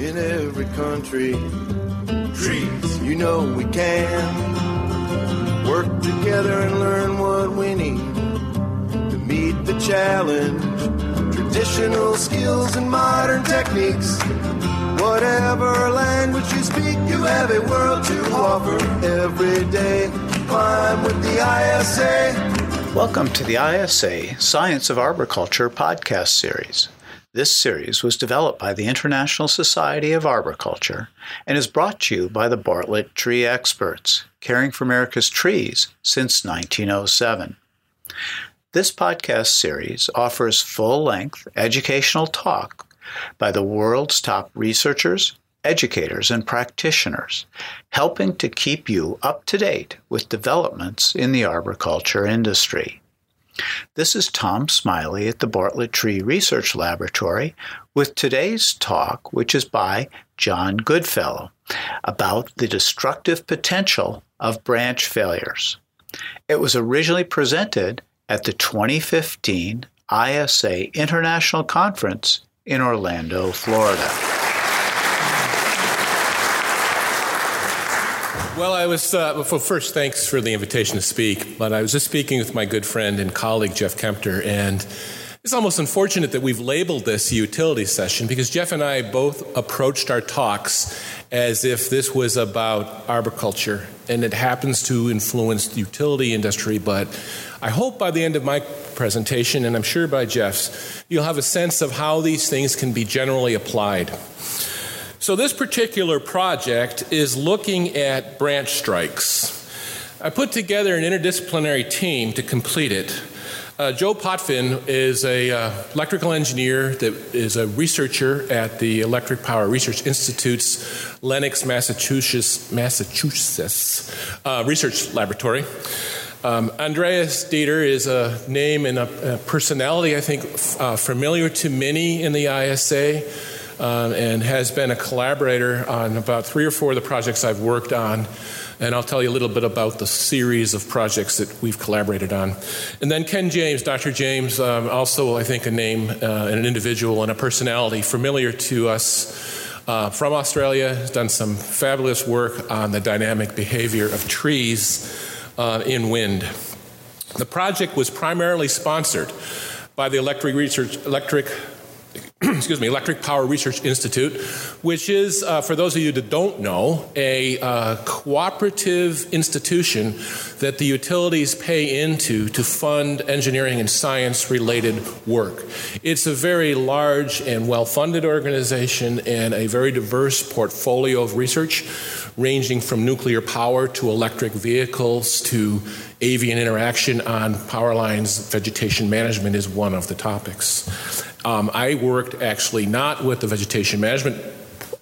in every country. Trees, you know we can work together and learn what we need to meet the challenge. Traditional skills and modern techniques. Whatever language you speak, you have a world to offer every day. Climb with the ISA. Welcome to the ISA Science of Arboriculture podcast series. This series was developed by the International Society of Arboriculture and is brought to you by the Bartlett Tree Experts, caring for America's trees since 1907. This podcast series offers full length educational talk by the world's top researchers, educators, and practitioners, helping to keep you up to date with developments in the arboriculture industry. This is Tom Smiley at the Bartlett Tree Research Laboratory with today's talk, which is by John Goodfellow, about the destructive potential of branch failures. It was originally presented at the 2015 ISA International Conference in Orlando, Florida. Well, I was, uh, well, first, thanks for the invitation to speak. But I was just speaking with my good friend and colleague, Geoff Kempter, and it's almost unfortunate that we've labeled this a utility session because Geoff and I both approached our talks as if this was about arboriculture, and it happens to influence the utility industry. But I hope by the end of my presentation, and I'm sure by Geoff's, you'll have a sense of how these things can be generally applied. So, this particular project is looking at branch strikes. I put together an interdisciplinary team to complete it. Uh, Joe Potvin is an uh, electrical engineer that is a researcher at the Electric Power Research Institute's Lenox, Massachusetts, Massachusetts uh, Research Laboratory. Um, Andreas Detter is a name and a, a personality I think uh, familiar to many in the ISA uh, and has been a collaborator on about three or four of the projects I've worked on. And I'll tell you a little bit about the series of projects that we've collaborated on. And then Ken James, Dr. James, um, also, I think, a name uh, and an individual and a personality familiar to us. Uh, from Australia, has done some fabulous work on the dynamic behavior of trees uh, in wind. The project was primarily sponsored by the Electric Research, Electric excuse me, Electric Power Research Institute, which is, uh, for those of you that don't know, a uh, cooperative institution that the utilities pay into to fund engineering and science related work. It's a very large and well funded organization and a very diverse portfolio of research, ranging from nuclear power to electric vehicles to avian interaction on power lines. Vegetation management is one of the topics. Um, I worked actually not with the vegetation management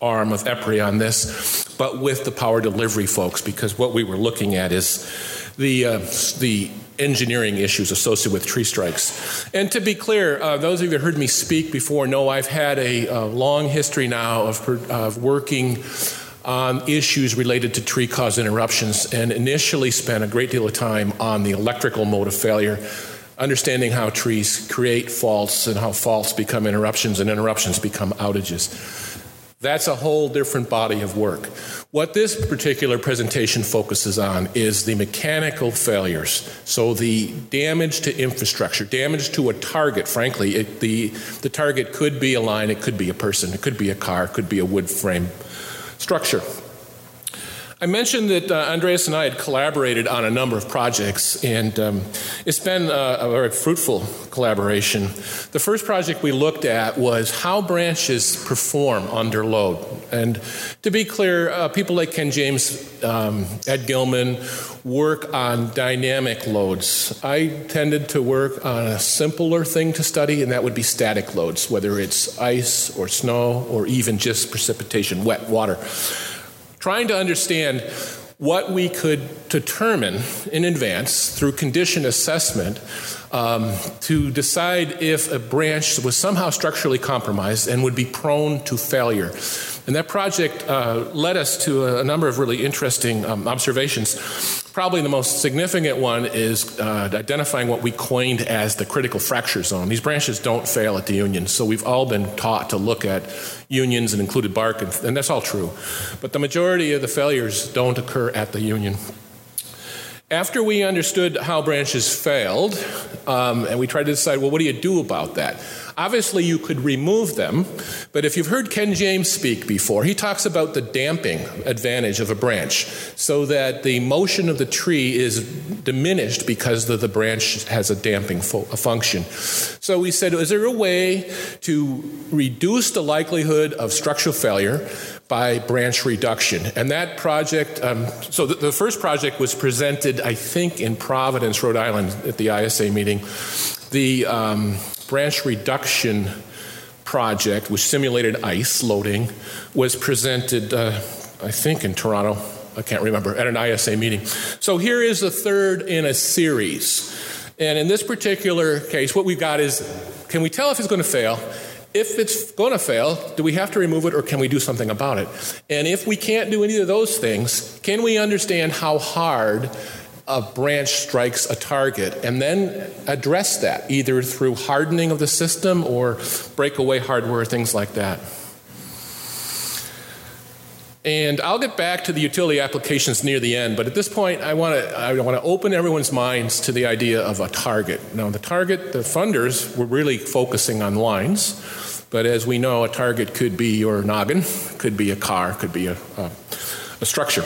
arm of EPRI on this, but with the power delivery folks, because what we were looking at is the uh, the engineering issues associated with tree strikes. And to be clear, uh, those of you that heard me speak before know I've had a, a long history now of, of working on issues related to tree cause interruptions, and initially spent a great deal of time on the electrical mode of failure understanding how trees create faults and how faults become interruptions and interruptions become outages. That's a whole different body of work. What this particular presentation focuses on is the mechanical failures. So, the damage to infrastructure, damage to a target, frankly. It, the, the target could be a line, it could be a person, it could be a car, it could be a wood frame structure. I mentioned that uh, Andreas and I had collaborated on a number of projects, and um, it's been a very fruitful collaboration. The first project we looked at was how branches perform under load. And to be clear, uh, people like Ken James, um, Ed Gilman work on dynamic loads. I tended to work on a simpler thing to study, and that would be static loads, whether it's ice or snow or even just precipitation, wet water trying to understand what we could determine in advance through condition assessment um, to decide if a branch was somehow structurally compromised and would be prone to failure. And that project uh, led us to a, a, number of really interesting um, observations. probably the most significant one is uh, identifying what we coined as the critical fracture zone. These branches don't fail at the union, so we've all been taught to look at unions and included bark, and, and that's all true. But the majority of the failures don't occur at the union. After we understood how branches failed, um, and we tried to decide, well, what do you do about that? Obviously, you could remove them, but if you've heard Ken James speak before, he talks about the damping advantage of a branch so that the motion of the tree is diminished because the, the branch has a damping fo- a function. So we said, is there a way to reduce the likelihood of structural failure by branch reduction. And that project, um, so the, the, first project was presented, I think, in Providence, Rhode Island at the ISA meeting. The um, branch reduction project, which simulated ice loading, was presented, uh, I think, in Toronto. I can't remember, at an ISA meeting. So here is the third in a series. And in this particular case, what we've got is can we tell if it's going to fail? If it's going to fail, do we have to remove it or can we do something about it? And if we can't do any of those things, can we understand how hard a branch strikes a target and then address that either through hardening of the system or breakaway hardware, things like that. And I'll get back to the utility applications near the end, but at this point, I want to I want to open everyone's minds to the idea of a target. Now, the target, the funders were really focusing on lines, but as we know, a target could be your noggin, could be a car, could be a, a, a structure.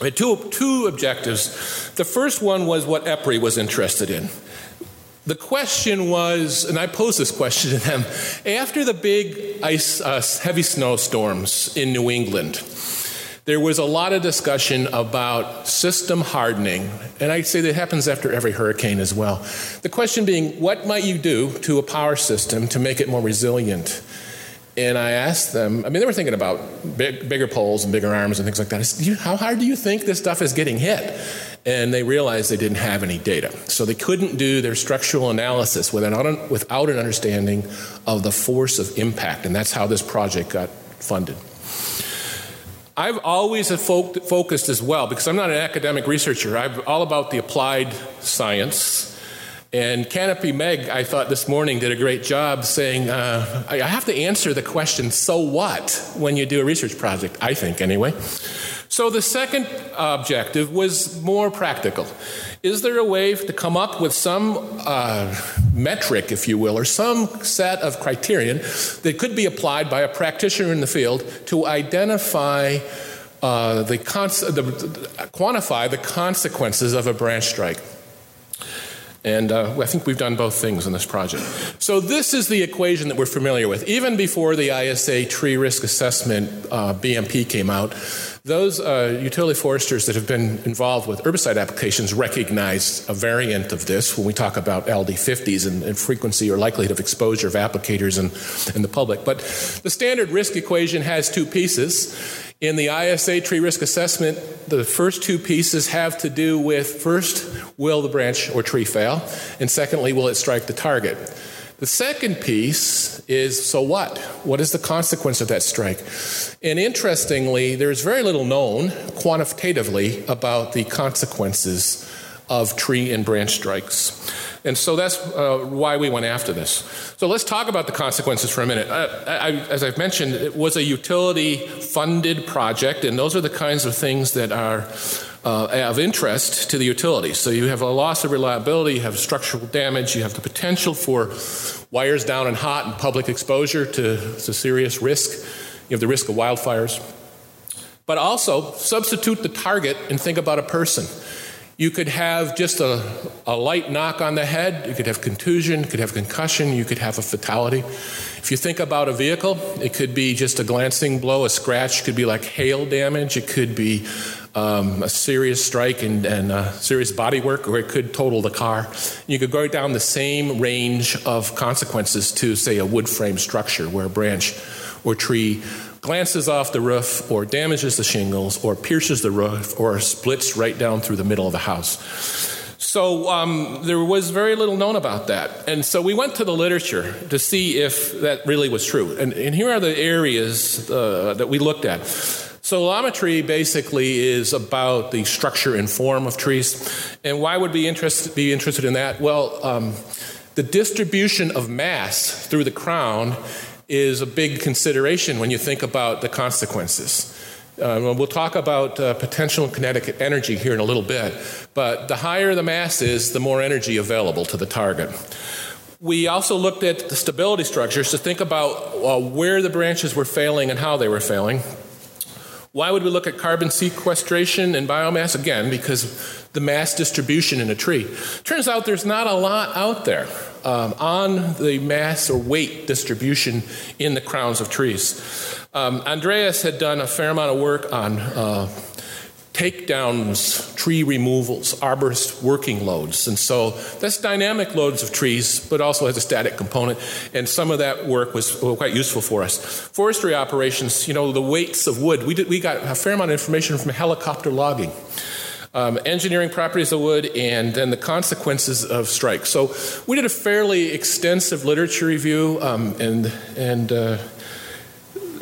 We had two, two objectives. The first one was what EPRI was interested in. The question was, and I posed this question to them after the big ice, uh, heavy snowstorms in New England, there was a lot of discussion about system hardening, and I'd say that happens after every hurricane as well. The question being, what might you do to a power system to make it more resilient? And I asked them, I mean, they were thinking about big, bigger poles and bigger arms and things like that. Said, How hard do you think this stuff is getting hit? And they realized they didn't have any data. So they couldn't do their structural analysis without, without an understanding of the force of impact. And that's how this project got funded. I've always focused as well, because I'm not an academic researcher, I'm all about the applied science and Canopy Meg, I thought this morning, did a great job saying, uh, I have to answer the question, so what, when you do a research project, I think anyway. So the second objective was more practical. Is there a way to come up with some uh, metric, if you will, or some set of criterion that could be applied by a practitioner in the field to identify uh, the, cons- the, quantify the consequences of a branch strike? And uh, I think we've done both things in this project. So, this is the equation that we're familiar with. Even before the ISA tree risk assessment uh, BMP came out, those uh, utility foresters that have been involved with herbicide applications recognize a variant of this when we talk about LD50s and, and frequency or likelihood of exposure of applicators and, and the public. But the standard risk equation has two pieces. In the ISA tree risk assessment, the first two pieces have to do with first, will the branch or tree fail? And secondly, will it strike the target? The second piece is so what? What is the consequence of that strike? And interestingly, there's very little known quantitatively about the consequences of tree and branch strikes. And so that's uh, why we went after this. So let's talk about the consequences for a minute. I, as I've mentioned, it was a utility funded project, and those are the kinds of things that are uh, of interest to the utility. So you have a loss of reliability, you have structural damage, you have the potential for wires down and hot and public exposure to, to serious risk, you have the risk of wildfires. But also, substitute the target and think about a person. You could have just a, a light knock on the head. You could have contusion. You could have concussion. You could have a fatality. If you think about a vehicle, it could be just a glancing blow, a scratch. It could be like hail damage. It could be um, a serious strike and, and uh, serious body work, or it could total the car. You could go down the same range of consequences to, say, a wood frame structure where a branch or tree glances off the roof or damages the shingles or pierces the roof or splits right down through the middle of the house. So um, there was very little known about that. And so we went to the literature to see if that really was true. And, and here are the areas uh, that we looked at. So allometry basically is about the structure and form of trees. And why would we interest, be interested in that? Well, um, the distribution of mass through the crown is a big consideration when you think about the consequences. Uh, we'll talk about uh, potential kinetic energy here in a little bit, but the higher the mass is, the more energy available to the target. We also looked at the stability structures to think about uh, where the branches were failing and how they were failing. Why would we look at carbon sequestration and biomass? Again, because the mass distribution in a tree. Turns out there's not a lot out there um, on the mass or weight distribution in the crowns of trees. Um, Andreas had done a fair amount of work on uh, takedowns, tree removals, arborist working loads. And so that's dynamic loads of trees, but also has a static component. And some of that work was quite useful for us. Forestry operations, you know, the weights of wood, we, did, we got a fair amount of information from helicopter logging. Um, engineering properties of wood, and then the consequences of strike. So we did a fairly extensive literature review, um, and and uh,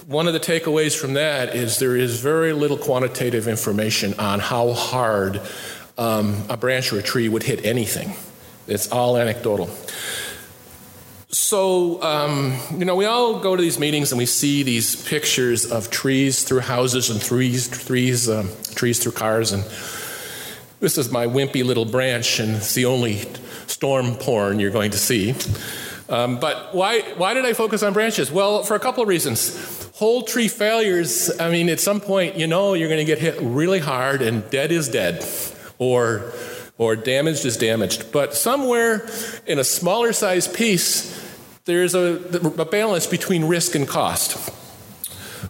one of the takeaways from that is there is very little quantitative information on how hard um, a branch or a tree would hit anything. It's all anecdotal. So, um, you know, we all go to these meetings and we see these pictures of trees through houses and trees, trees, um, trees through cars. And this is my wimpy little branch, and it's the only storm porn you're going to see. Um, but why, why did I focus on branches? Well, for a couple of reasons whole tree failures, I mean, at some point, you know, you're going to get hit really hard and dead is dead or, or damaged is damaged. But somewhere in a smaller size piece, there's a, a balance between risk and cost.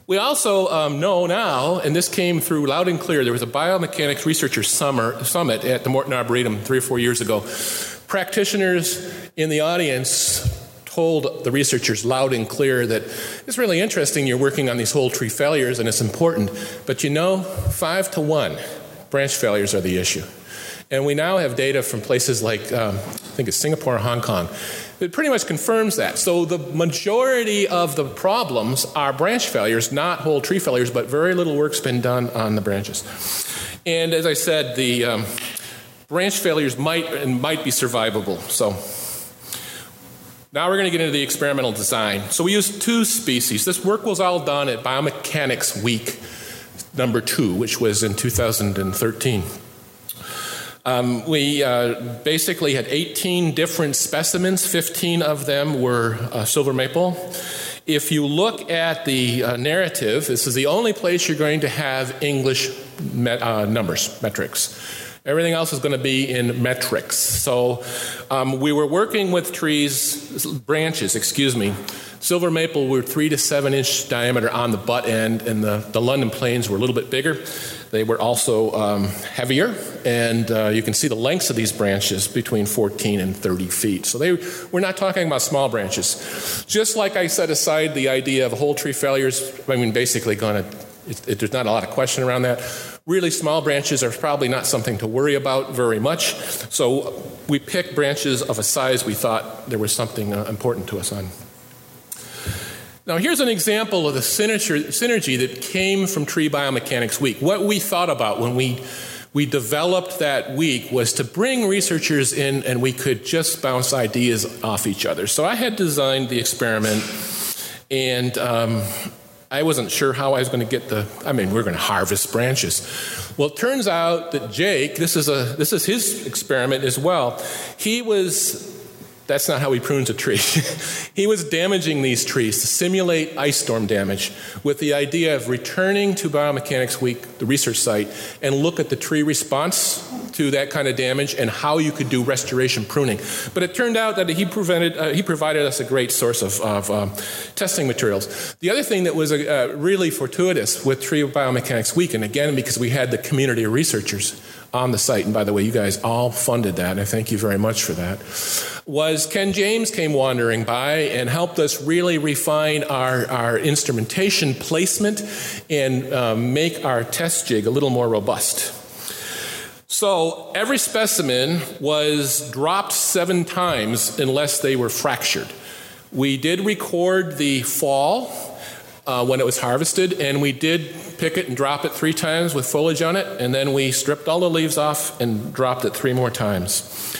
We also um, know now, and this came through loud and clear, there was a biomechanics researcher summer, summit at the Morton Arboretum three or four years ago. Practitioners in the audience told the researchers loud and clear that it's really interesting you're working on these whole tree failures and it's important, but you know, five to one branch failures are the issue. And we now have data from places like, um, I think it's Singapore or Hong Kong, that pretty much confirms that. So the majority of the problems are branch failures, not whole tree failures, but very little work's been done on the branches. And as I said, the um, branch failures might and might be survivable. So now we're going to get into the experimental design. So we used two species. This work was all done at Biomechanics Week number two, which was in 2013. Um, we uh, basically had 18 different specimens, 15 of them were uh, silver maple. If you look at the uh, narrative, this is the only place you're going to have English uh, numbers, metrics. Everything else is going to be in metrics. So um, we were working with trees, branches, excuse me. Silver maple were three to seven inch diameter on the butt end, and the, the London planes were a little bit bigger. They were also um, heavier, and uh, you can see the lengths of these branches between 14 and 30 feet. So they, we're not talking about small branches. Just like I set aside the idea of whole tree failures, I mean, basically going to, there's not a lot of question around that. Really small branches are probably not something to worry about very much. So we picked branches of a size we thought there was something uh, important to us on. Now, here's an example of the synergy that came from Tree Biomechanics Week. What we thought about when we, we developed that week was to bring researchers in and we could just bounce ideas off each other. So I had designed the experiment, and um, I wasn't sure how I was going to get the. I mean, we're going to harvest branches. Well, it turns out that Jake, this is a this is his experiment as well. He was that's not how he prunes a tree. he was damaging these trees to simulate ice storm damage with the idea of returning to Biomechanics Week, the research site, and look at the tree response to that kind of damage and how you could do restoration pruning. But it turned out that he, prevented, uh, he provided us a great source of, of um, testing materials. The other thing that was uh, really fortuitous with Tree Biomechanics Week, and again, because we had the community of researchers on the site, and by the way, you guys all funded that, and I thank you very much for that, was Ken James came wandering by and helped us really refine our, our instrumentation placement and um, make our test jig a little more robust. So every specimen was dropped seven times unless they were fractured. We did record the fall uh, when it was harvested, and we did pick it and drop it three times with foliage on it, and then we stripped all the leaves off and dropped it three more times.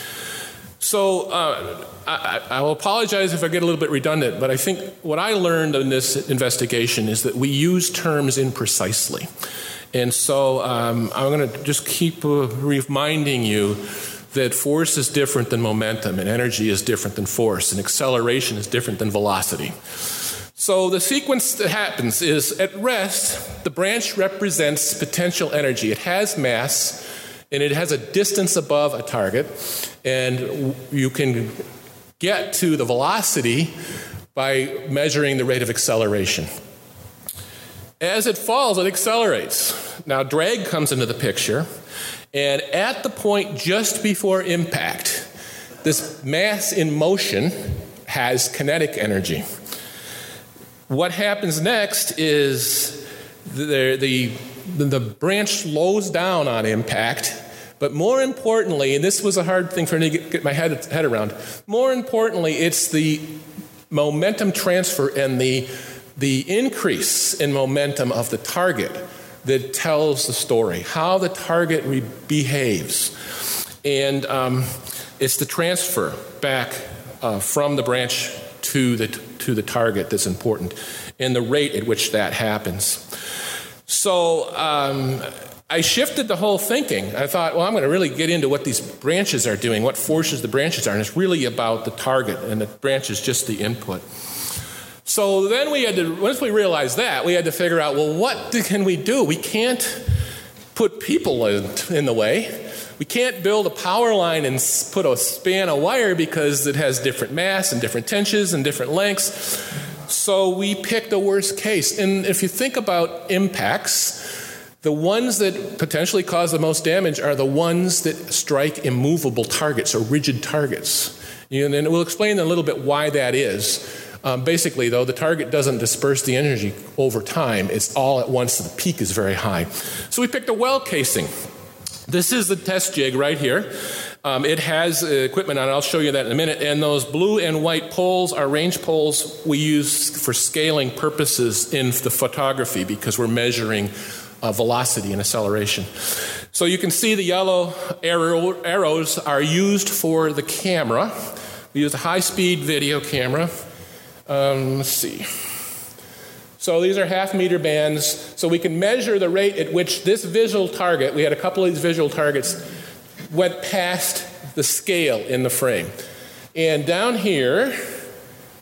So uh, I, I, will apologize if I get a little bit redundant, but I think what I learned in this investigation is that we use terms imprecisely. And so um, I'm going to just keep uh, reminding you that force is different than momentum, and energy is different than force, and acceleration is different than velocity. So the sequence that happens is at rest, the branch represents potential energy. It has mass and it has a distance above a target, and you can get to the velocity by measuring the rate of acceleration. As it falls, it accelerates. Now, drag comes into the picture, and at the point just before impact, this mass in motion has kinetic energy. What happens next is the, the, the branch slows down on impact, but more importantly, and this was a hard thing for me to get, get my head, head around, more importantly, it's the momentum transfer and the the increase in momentum of the target that tells the story, how the target re- behaves. And um, it's the transfer back uh, from the branch to the, to the target that's important, and the rate at which that happens. So um, I shifted the whole thinking. I thought, well, I'm going to really get into what these branches are doing, what forces the branches are, and it's really about the target, and the branch is just the input. So then we had to, once we realized that, we had to figure out, well, what can we do? We can't put people in, in the way. We can't build a power line and put a span of wire because it has different mass and different tensions and different lengths. So we picked the worst case. And if you think about impacts, the ones that potentially cause the most damage are the ones that strike immovable targets or rigid targets. And we'll explain in a little bit why that is. Um, basically, though, the target doesn't disperse the energy over time. It's all at once, the peak is very high. So we picked a well casing. This is the test jig right here. Um, it has equipment on it. I'll show you that in a minute. And those blue and white poles are range poles we use for scaling purposes in the photography because we're measuring uh, velocity and acceleration. So you can see the yellow arrow, arrows are used for the camera. We use a high speed video camera. Um, let's see. So these are half meter bands, so we can measure the rate at which this visual target, we had a couple of these visual targets, went past the scale in the frame. And down here,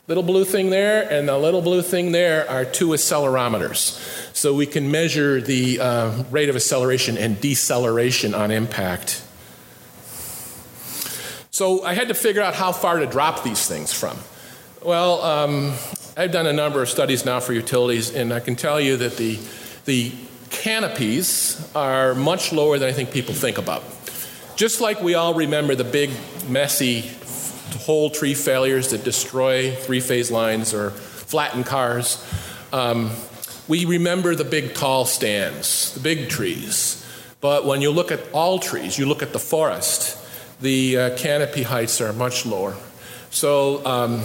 little blue thing there and the little blue thing there are two accelerometers. So we can measure the uh, rate of acceleration and deceleration on impact. So I had to figure out how far to drop these things from. Well, um, I've done a number of studies now for utilities, and I can tell you that the, the canopies are much lower than I think people think about. Just like we all remember the big, messy whole tree failures that destroy three phase lines or flatten cars, um, we remember the big, tall stands, the big trees. But when you look at all trees, you look at the forest, the uh, canopy heights are much lower. So, um,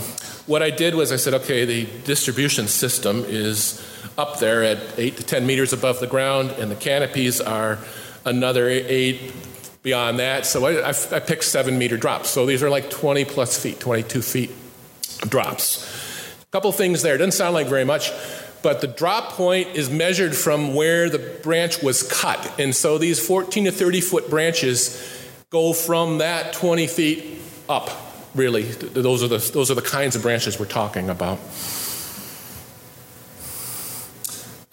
what I did was I said, okay, the distribution system is up there at 8 to 10 meters above the ground, and the canopies are another 8 beyond that. So I, I, picked 7 meter drops. So these are like 20 plus feet, 22 feet drops. A couple things there. It doesn't sound like very much, but the drop point is measured from where the branch was cut. And so these 14 to 30 foot branches go from that 20 feet up really. Those are the, those are the kinds of branches we're talking about.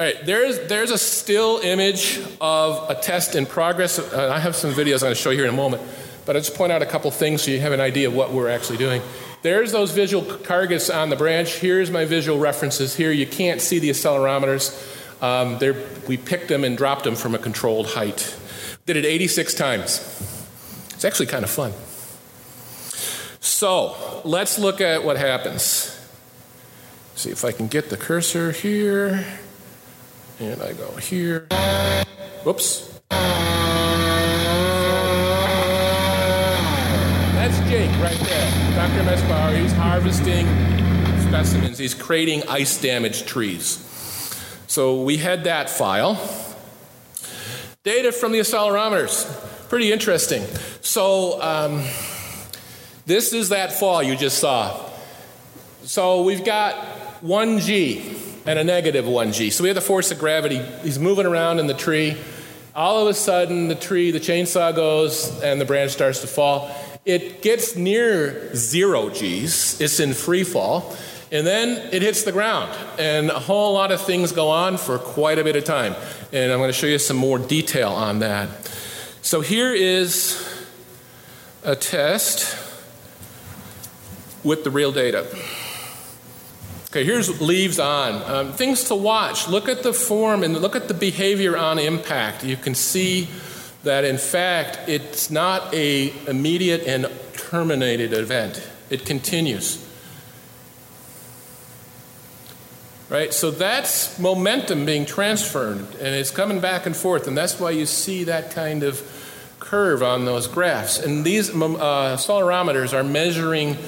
All right, there's, there's a still image of a test in progress. Uh, I have some videos I'm going to show you here in a moment, but I'll just point out a couple things so you have an idea of what we're actually doing. There's those visual targets on the branch. Here's my visual references. Here you can't see the accelerometers. Um, we picked them and dropped them from a controlled height. Did it 86 times. It's actually kind of fun. So let's look at what happens. See if I can get the cursor here. And I go here. Whoops. That's Jake right there. Dr. Miesbauer, he's harvesting specimens. He's creating ice damaged trees. So we had that file. Data from the accelerometers. Pretty interesting. So um, this is that fall you just saw. So we've got 1G and a negative 1G. So we have the force of gravity. He's moving around in the tree. All of a sudden, the tree, the chainsaw goes, and the branch starts to fall. It gets near zero G's. It's in free fall. And then it hits the ground, and a whole lot of things go on for quite a bit of time. And I'm going to show you some more detail on that. So here is a test with the real data. Okay, here's leaves on. Um, things to watch. Look at the form and look at the behavior on impact. You can see that in fact it's not a immediate and terminated event. It continues. Right? So that's momentum being transferred and it's coming back and forth and that's why you see that kind of curve on those graphs. And these uh, accelerometers are measuring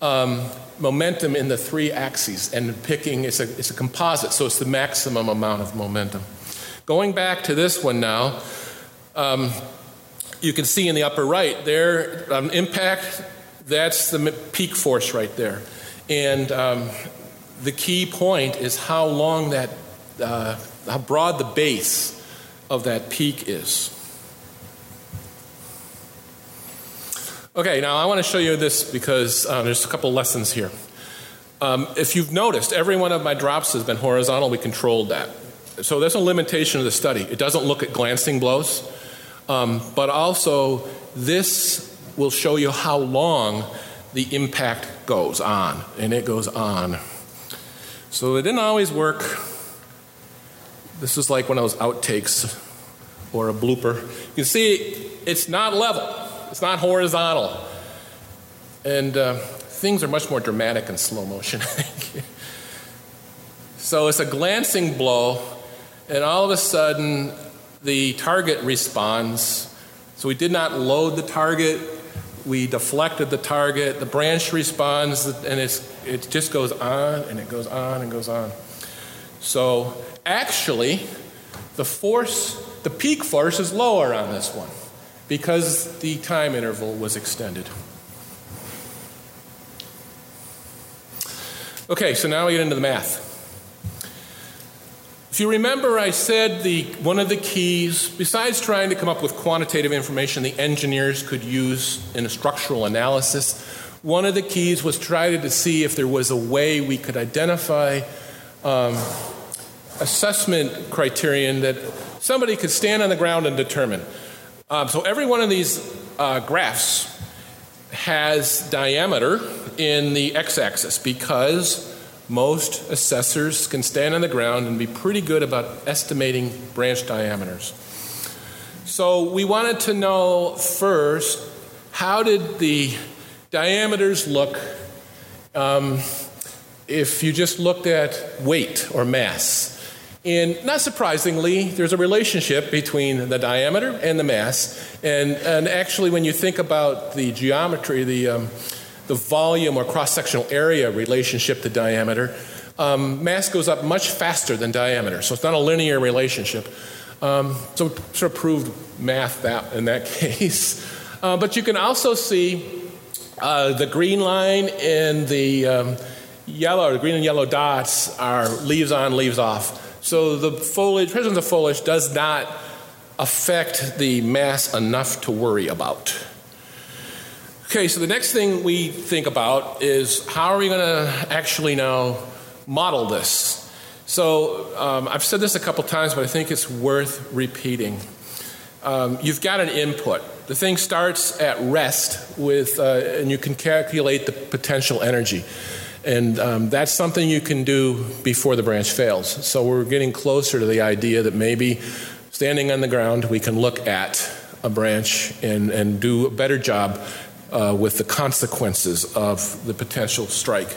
um, momentum in the three axes and picking, it's a, it's a composite, so it's the maximum amount of momentum. Going back to this one now, um, you can see in the upper right there, um, impact, that's the peak force right there. And um, the key point is how long that, uh, how broad the base of that peak is. Okay, now I want to show you this because uh, there's a couple lessons here. Um, if you've noticed, every one of my drops has been horizontal. We controlled that. So there's a limitation of the study. It doesn't look at glancing blows, um, but also this will show you how long the impact goes on, and it goes on. So it didn't always work. This is like one of those outtakes or a blooper. You can see it's not level. It's not horizontal. And uh, things are much more dramatic in slow motion. so it's a glancing blow, and all of a sudden the target responds. So we did not load the target, we deflected the target, the branch responds, and it's, it just goes on and it goes on and goes on. So actually, the force, the peak force is lower on this one because the time interval was extended. Okay, so now we get into the math. If you remember, I said the, one of the keys, besides trying to come up with quantitative information the engineers could use in a structural analysis, one of the keys was try to see if there was a way we could identify um, assessment criterion that somebody could stand on the ground and determine. Um, so every one of these uh, graphs has diameter in the x-axis because most assessors can stand on the ground and be pretty good about estimating branch diameters. So we wanted to know first how did the diameters look um, if you just looked at weight or mass. And not surprisingly, there's a relationship between the diameter and the mass. And, and actually, when you think about the geometry, the, um, the volume or cross sectional area relationship to diameter, um, mass goes up much faster than diameter. So it's not a linear relationship. Um, so sort of proved math that in that case. Uh, but you can also see uh, the green line and the um, yellow, the green and yellow dots are leaves on, leaves off. So the foliage, presence of foliage does not affect the mass enough to worry about. Okay, so the next thing we think about is how are we going to actually now model this? So um, I've said this a couple times, but I think it's worth repeating. Um, you've got an input. The thing starts at rest with, uh, and you can calculate the potential energy. And um, that's something you can do before the branch fails. So we're getting closer to the idea that maybe standing on the ground, we can look at a branch and, and do a better job uh, with the consequences of the potential strike.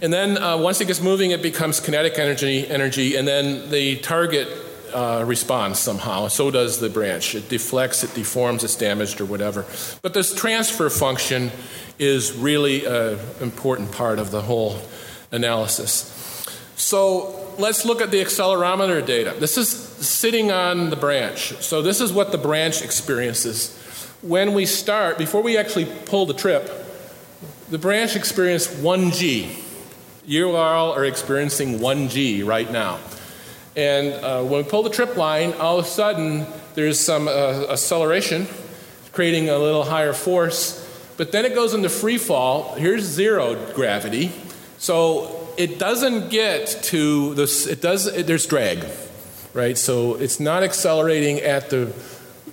And then uh, once it gets moving, it becomes kinetic energy, energy, and then the target uh, responds somehow. So does the branch. It deflects, it deforms, it's damaged, or whatever. But this transfer function is really an important part of the whole analysis. So let's look at the accelerometer data. This is sitting on the branch. So this is what the branch experiences. When we start, before we actually pull the trip, the branch experienced 1G. You all are experiencing 1G right now. And uh, when we pull the trip line, all of a sudden there's some uh, acceleration, creating a little higher force. But then it goes into free fall. Here's zero gravity. So it doesn't get to this, it does, it, there's drag, right? So it's not accelerating at the,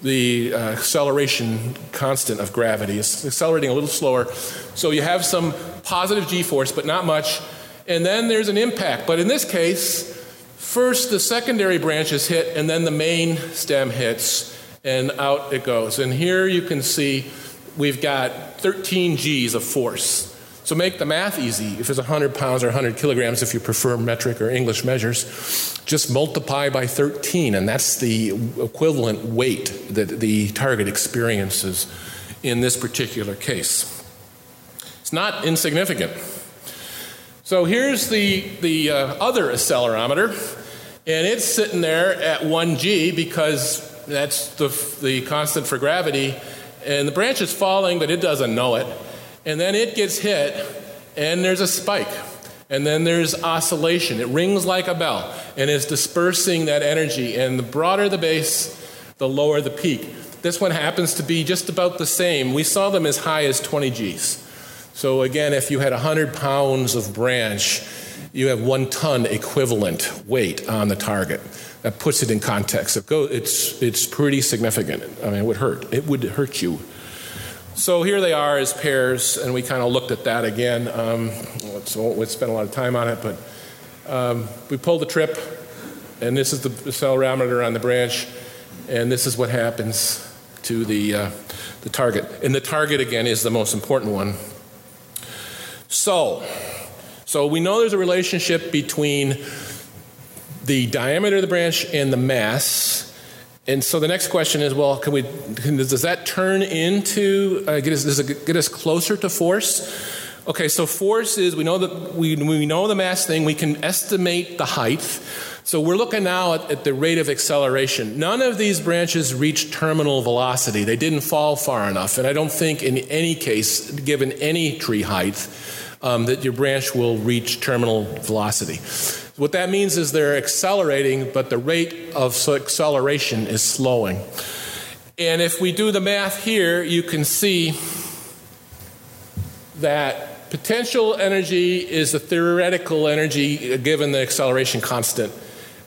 the uh, acceleration constant of gravity. It's accelerating a little slower. So you have some positive g force, but not much. And then there's an impact. But in this case, first the secondary branches hit, and then the main stem hits, and out it goes. And here you can see we've got 13 g's of force. So make the math easy. If it's 100 pounds or 100 kilograms, if you prefer metric or English measures, just multiply by 13, and that's the equivalent weight that the target experiences in this particular case. It's not insignificant. So here's the, the uh, other accelerometer, and it's sitting there at 1g because that's the, the constant for gravity, and the branch is falling, but it doesn't know it and then it gets hit, and there's a spike. And then there's oscillation. It rings like a bell and is dispersing that energy. And the broader the base, the lower the peak. This one happens to be just about the same. We saw them as high as 20 Gs. So, again, if you had 100 pounds of branch, you have one ton equivalent weight on the target. That puts it in context. It's, it's pretty significant. I mean, it would hurt. It would hurt you so here they are as pairs, and we kind of looked at that again. Um, so we spent a lot of time on it, but um, we pulled the trip, and this is the accelerometer on the branch, and this is what happens to the, uh, the target. And the target, again, is the most important one. So, so we know there's a relationship between the diameter of the branch and the mass and so the next question is, well, can we? Can, does that turn into uh, get us? Does it get us closer to force? Okay, so force is we know that we we know the mass thing. We can estimate the height. So we're looking now at, at the rate of acceleration. None of these branches reach terminal velocity. They didn't fall far enough, and I don't think in any case, given any tree height, um, that your branch will reach terminal velocity. What that means is they're accelerating, but the rate of acceleration is slowing. And if we do the math here, you can see that potential energy is the theoretical energy given the acceleration constant.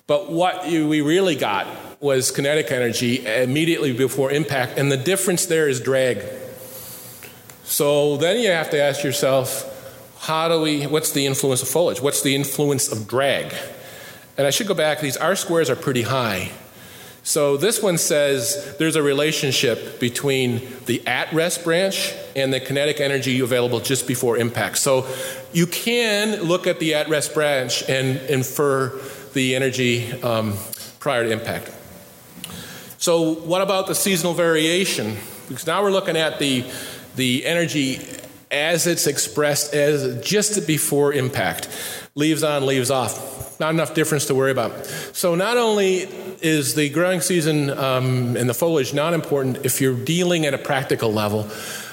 But what we really got was kinetic energy immediately before impact, and the difference there is drag. So then you have to ask yourself, how do we, what's the influence of foliage? What's the influence of drag? And I should go back, these R squares are pretty high. So this one says there's a relationship between the at rest branch and the kinetic energy available just before impact. So you can look at the at rest branch and infer the energy um, prior to impact. So, what about the seasonal variation? Because now we're looking at the, the energy as it's expressed as just before impact. Leaves on, leaves off. Not enough difference to worry about. So, not only is the growing season um, and the foliage not important if you're dealing at a practical level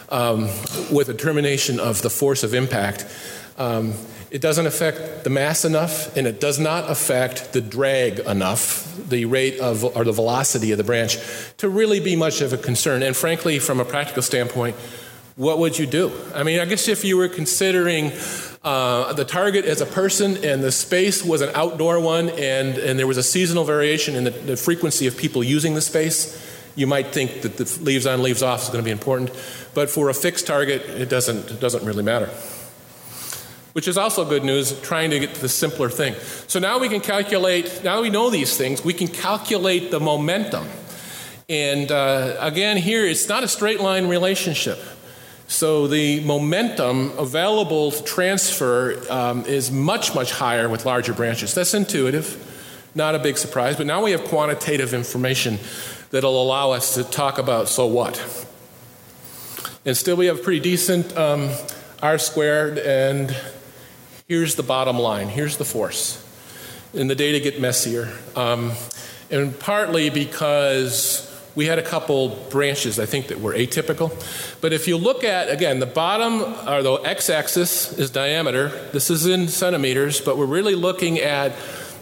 um, with a termination of the force of impact, um, it doesn't affect the mass enough and it does not affect the drag enough, the rate of or the velocity of the branch, to really be much of a concern. And frankly, from a practical standpoint, what would you do? I mean, I guess if you were considering uh, the target as a person and the space was an outdoor one and, and there was a seasonal variation in the, the frequency of people using the space, you might think that the leaves on, leaves off is going to be important. But for a fixed target, it doesn't, it doesn't really matter. Which is also good news, trying to get to the simpler thing. So now we can calculate, now we know these things, we can calculate the momentum. And uh, again, here, it's not a straight line relationship. So the momentum available to transfer um, is much, much higher with larger branches. That's intuitive, not a big surprise. But now we have quantitative information that'll allow us to talk about so what. And still, we have pretty decent um, R squared, and here's the bottom line here's the force. and the data get messier. Um, and partly because we had a couple branches, I think, that were atypical. But if you look at, again, the bottom, or the x axis is diameter. This is in centimeters, but we're really looking at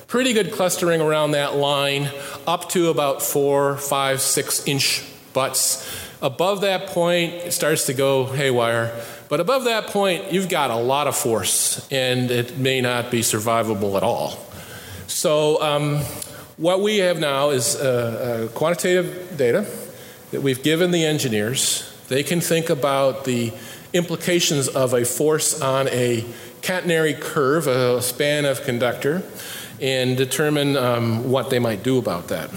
pretty good clustering around that line up to about four, five, six inch butts. Above that point, it starts to go haywire. But above that point, you've got a lot of force, and it may not be survivable at all. So, um, what we have now is uh, uh, quantitative data that we've given the engineers. They can think about the implications of a force on a catenary curve, a span of conductor, and determine um, what they might do about that.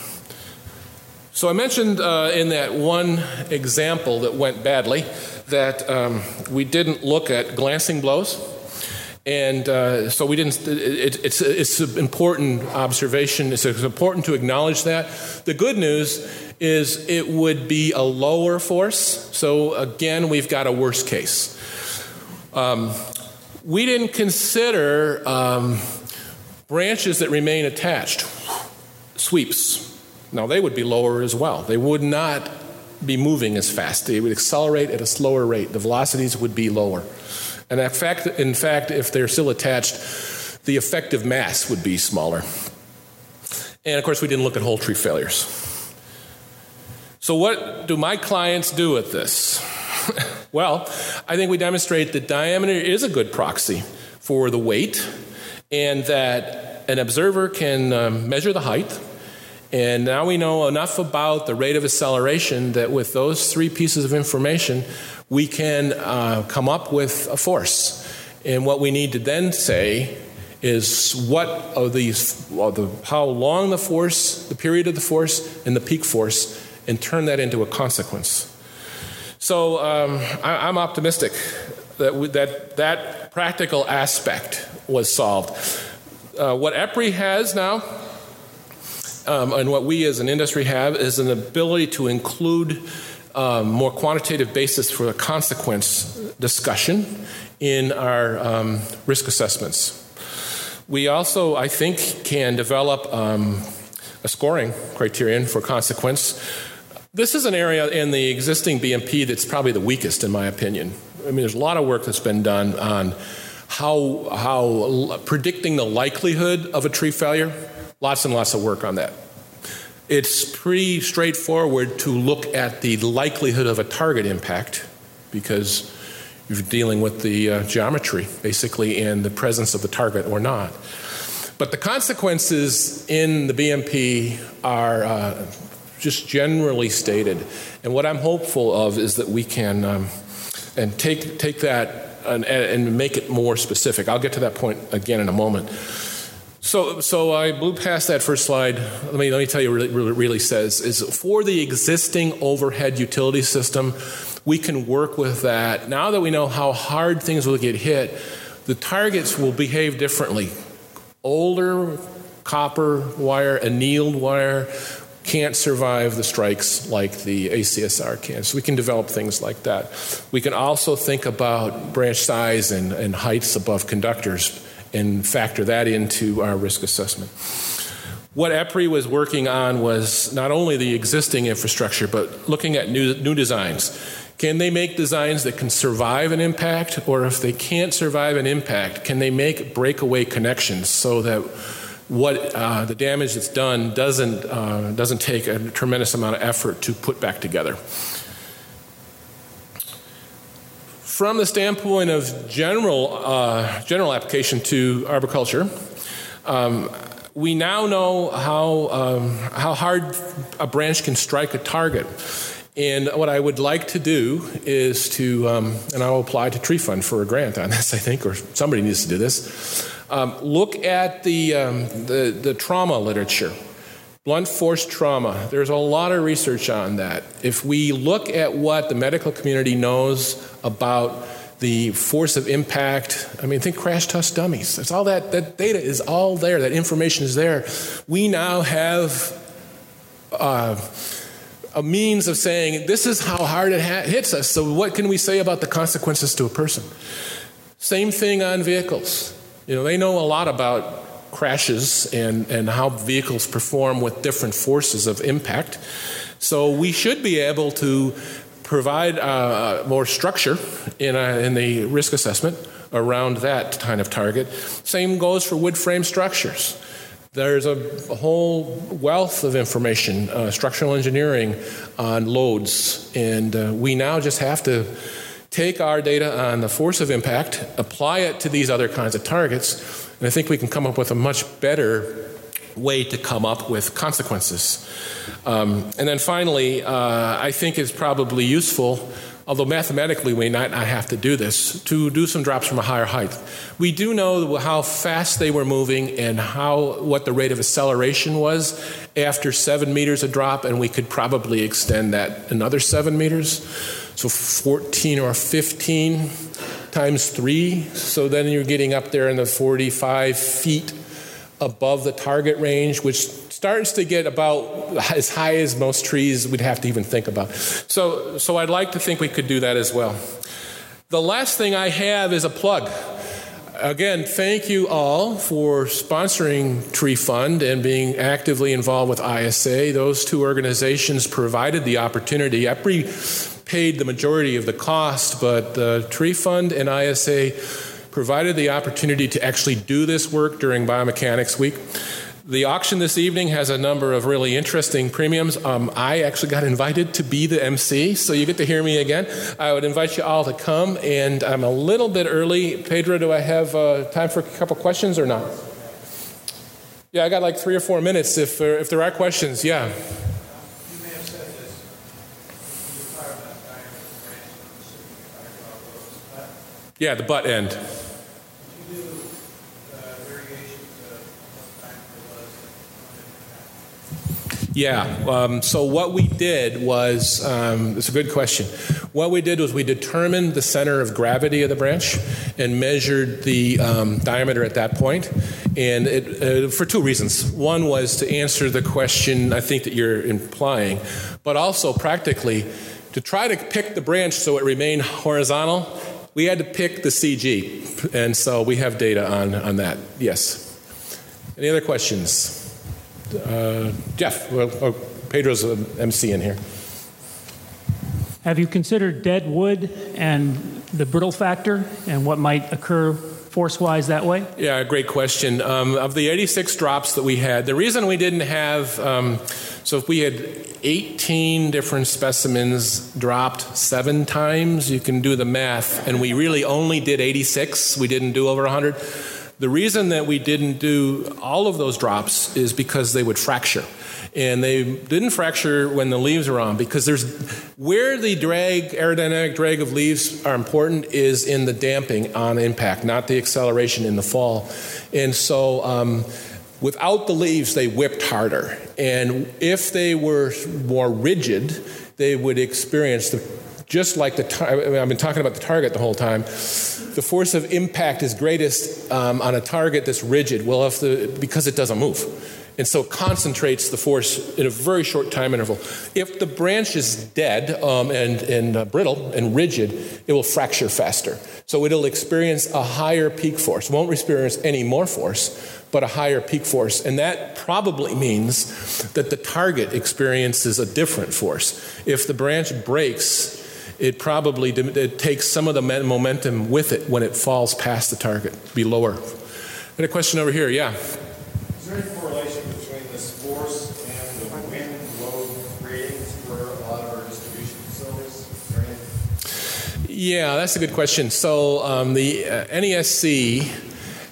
So I mentioned uh, in that one example that went badly that um, we didn't look at glancing blows. And uh, so we didn't, it, it's, it's an important observation. It's, important to acknowledge that. The good news is it would be a lower force. So again, we've got a worst case. Um, we didn't consider um, branches that remain attached, sweeps. Now, they would be lower as well. They would not be moving as fast. They would accelerate at a slower rate. The velocities would be lower. And in fact, in fact, if they're still attached, the effective mass would be smaller. And of course, we didn't look at whole tree failures. So, what do my clients do with this? well, I think we demonstrate that diameter is a good proxy for the weight, and that an observer can um, measure the height. And now we know enough about the rate of acceleration that with those three pieces of information, we can uh, come up with a force. And what we need to then say is what of these, the, how long the force, the period of the force, and the peak force, and turn that into a consequence. So um, I, am optimistic that we, that that practical aspect was solved. Uh, what EPRI has now, um, and what we as an industry have, is an ability to include um, more quantitative basis for a consequence discussion in our um, risk assessments. We also, I think, can develop um, a scoring criterion for consequence. This is an area in the existing BMP that's probably the weakest, in my opinion. I mean, there's a lot of work that's been done on how, how predicting the likelihood of a tree failure. Lots and lots of work on that it's pretty straightforward to look at the likelihood of a target impact because you're dealing with the uh, geometry, basically, and the presence of the target or not. But the consequences in the BMP are uh, just generally stated. And what I'm hopeful of is that we can um, and take, take that and, and make it more specific. I'll get to that point again in a moment. So, so I blew past that first slide. Let me, let me tell you what it really, really says is for the existing overhead utility system, we can work with that. Now that we know how hard things will get hit, the targets will behave differently. Older copper wire, annealed wire, can't survive the strikes like the ACSR can. So we can develop things like that. We can also think about branch size and, and heights above conductors and factor that into our risk assessment. What EPRI was working on was not only the existing infrastructure, but looking at new, new designs. Can they make designs that can survive an impact? Or if they can't survive an impact, can they make breakaway connections so that what uh, the damage that's done doesn't, uh, doesn't take a tremendous amount of effort to put back together? From the standpoint of general, uh, general application to arboriculture, um, we now know how, um, how hard a branch can strike a target. And what I would like to do is to, um, and I'll apply to Tree Fund for a grant on this, I think, or somebody needs to do this. Um, look at the, um, the, the trauma literature. Blunt force trauma, there's a lot of research on that. If we look at what the medical community knows about the force of impact, I mean, think crash test dummies. That's all that, that data is all there, that information is there. We now have uh, a means of saying this is how hard it ha- hits us, so what can we say about the consequences to a person? Same thing on vehicles. You know, they know a lot about crashes and, and how vehicles perform with different forces of impact. So we should be able to provide uh, more structure in, a, in the risk assessment around that kind of target. Same goes for wood frame structures. There's a, a whole wealth of information, uh, structural engineering on loads, and uh, we now just have to take our data on the force of impact, apply it to these other kinds of targets, and I think we can come up with a much better way to come up with consequences. Um, and then finally, uh, I think it's probably useful although mathematically we might not have to do this, to do some drops from a higher height. We do know how fast they were moving and how what the rate of acceleration was after seven meters a drop, and we could probably extend that another seven meters. So 14 or 15 times three. So then you're getting up there in the 45 feet above the target range, which starts to get about as high as most trees we'd have to even think about. So, so I'd like to think we could do that as well. The last thing I have is a plug. Again, thank you all for sponsoring Tree Fund and being actively involved with ISA. Those two organizations provided the opportunity. EPRI paid the majority of the cost, but the Tree Fund and ISA provided the opportunity to actually do this work during Biomechanics Week. The auction this evening has a number of really interesting premiums. Um, I actually got invited to be the MC, so you get to hear me again. I would invite you all to come, and I'm a little bit early. Pedro, do I have uh, time for a couple questions or not? Yeah, I got like three or four minutes if, uh, if there are questions. Yeah. Yeah, the butt end. Yeah. Um, so what we did was um, it's a good question. What we did was we determined the center of gravity of the branch and measured the um, diameter at that point, and it, uh, for two reasons. One was to answer the question I think that you're implying, but also practically to try to pick the branch so it remained horizontal. We had to pick the CG, and so we have data on on that. Yes. Any other questions? Uh, Geoff, well, oh, Pedro's an MC in here. Have you considered dead wood and the brittle factor and what might occur force wise that way? Yeah, great question. Um, of the 86 drops that we had, the reason we didn't have, um, so if we had 18 different specimens dropped seven times, you can do the math, and we really only did 86, we didn't do over 100 the reason that we didn't do all of those drops is because they would fracture. And they didn't fracture when the leaves were on because there's where the drag, aerodynamic drag of leaves are important is in the damping on impact, not the acceleration in the fall. And so, um, without the leaves, they whipped harder. And if they were more rigid, they would experience the just like the tar- I've been talking about the target the whole time. The force of impact is greatest um, on a target that's rigid. Well, if the because it doesn't move, and so concentrates the force in a very short time interval. If the branch is dead um, and, and uh, brittle and rigid, it will fracture faster. So it'll experience a higher peak force. won't experience any more force, but a higher peak force. And that probably means that the target experiences a different force. If the branch breaks, it probably it takes some of the momentum with it when it falls past the target, be lower. And a question over here, yeah. Is there any correlation between this force and the wind load ratings for a lot of our distribution facilities? Yeah, that's a good question. So um, the uh, NESC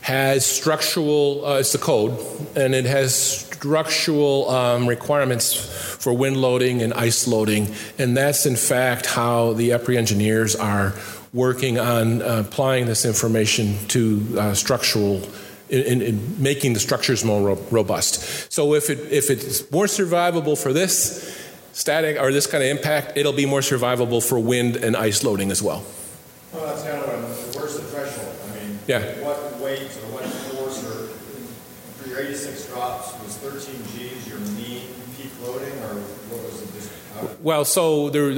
has structural, uh, it's the code, and it has structural um, requirements for wind loading and ice loading. And that's, in fact, how the EPRI engineers are working on uh, applying this information to uh, structural. In, in, making the structures more ro- robust. So if it if it's more survivable for this static or this kind of impact, it'll be more survivable for wind and ice loading as well. Well, that's kind of where's the threshold? I mean, yeah. what weight or what force or for your 86 drops was 13 G's your mean peak loading, or what was the Well, so there,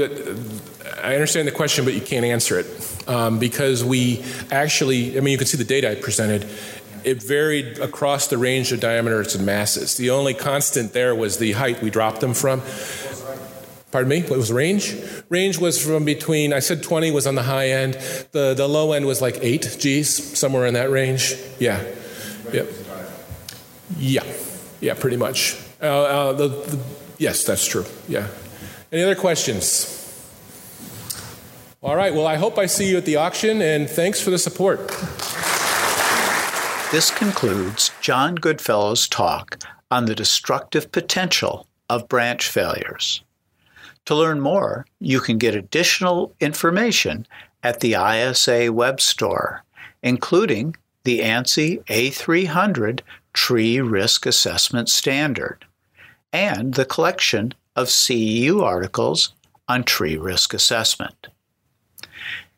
I understand the question, but you can't answer it um, because we actually, I mean, you can see the data I presented. it varied across the range of diameters and masses. The only constant there was the height we dropped them from. Pardon me? What was range? Range was from between, I said 20 was on the high end. The, the low end was like 8 Gs, somewhere in that range. Yeah. Yep. Yeah. Yeah, pretty much. Uh, uh, the, the, yes, that's true. Yeah. Any other questions? All right. Well, I hope I see you at the auction, and thanks for the support. This concludes John Goodfellow's talk on the destructive potential of branch failures. To learn more, you can get additional information at the ISA web store, including the ANSI A300 Tree Risk Assessment Standard and the collection of CEU articles on tree risk assessment.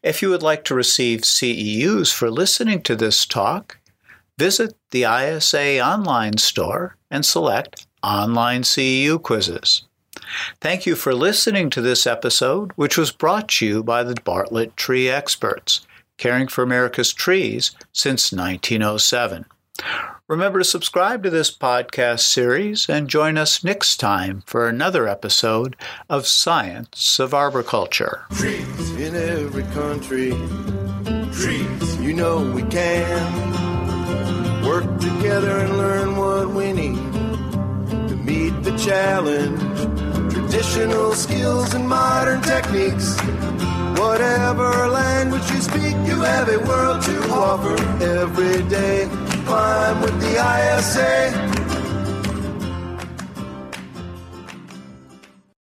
If you would like to receive CEUs for listening to this talk, visit the ISA online store and select Online CEU Quizzes. Thank you for listening to this episode, which was brought to you by the Bartlett Tree Experts, caring for America's trees since 1907. Remember to subscribe to this podcast series and join us next time for another episode of Science of Arboriculture. Trees in every country. Trees, you know we can work together and learn what we need to meet the challenge. Traditional skills and modern techniques. Whatever language you speak, you have a world to offer every day. Climb with the ISA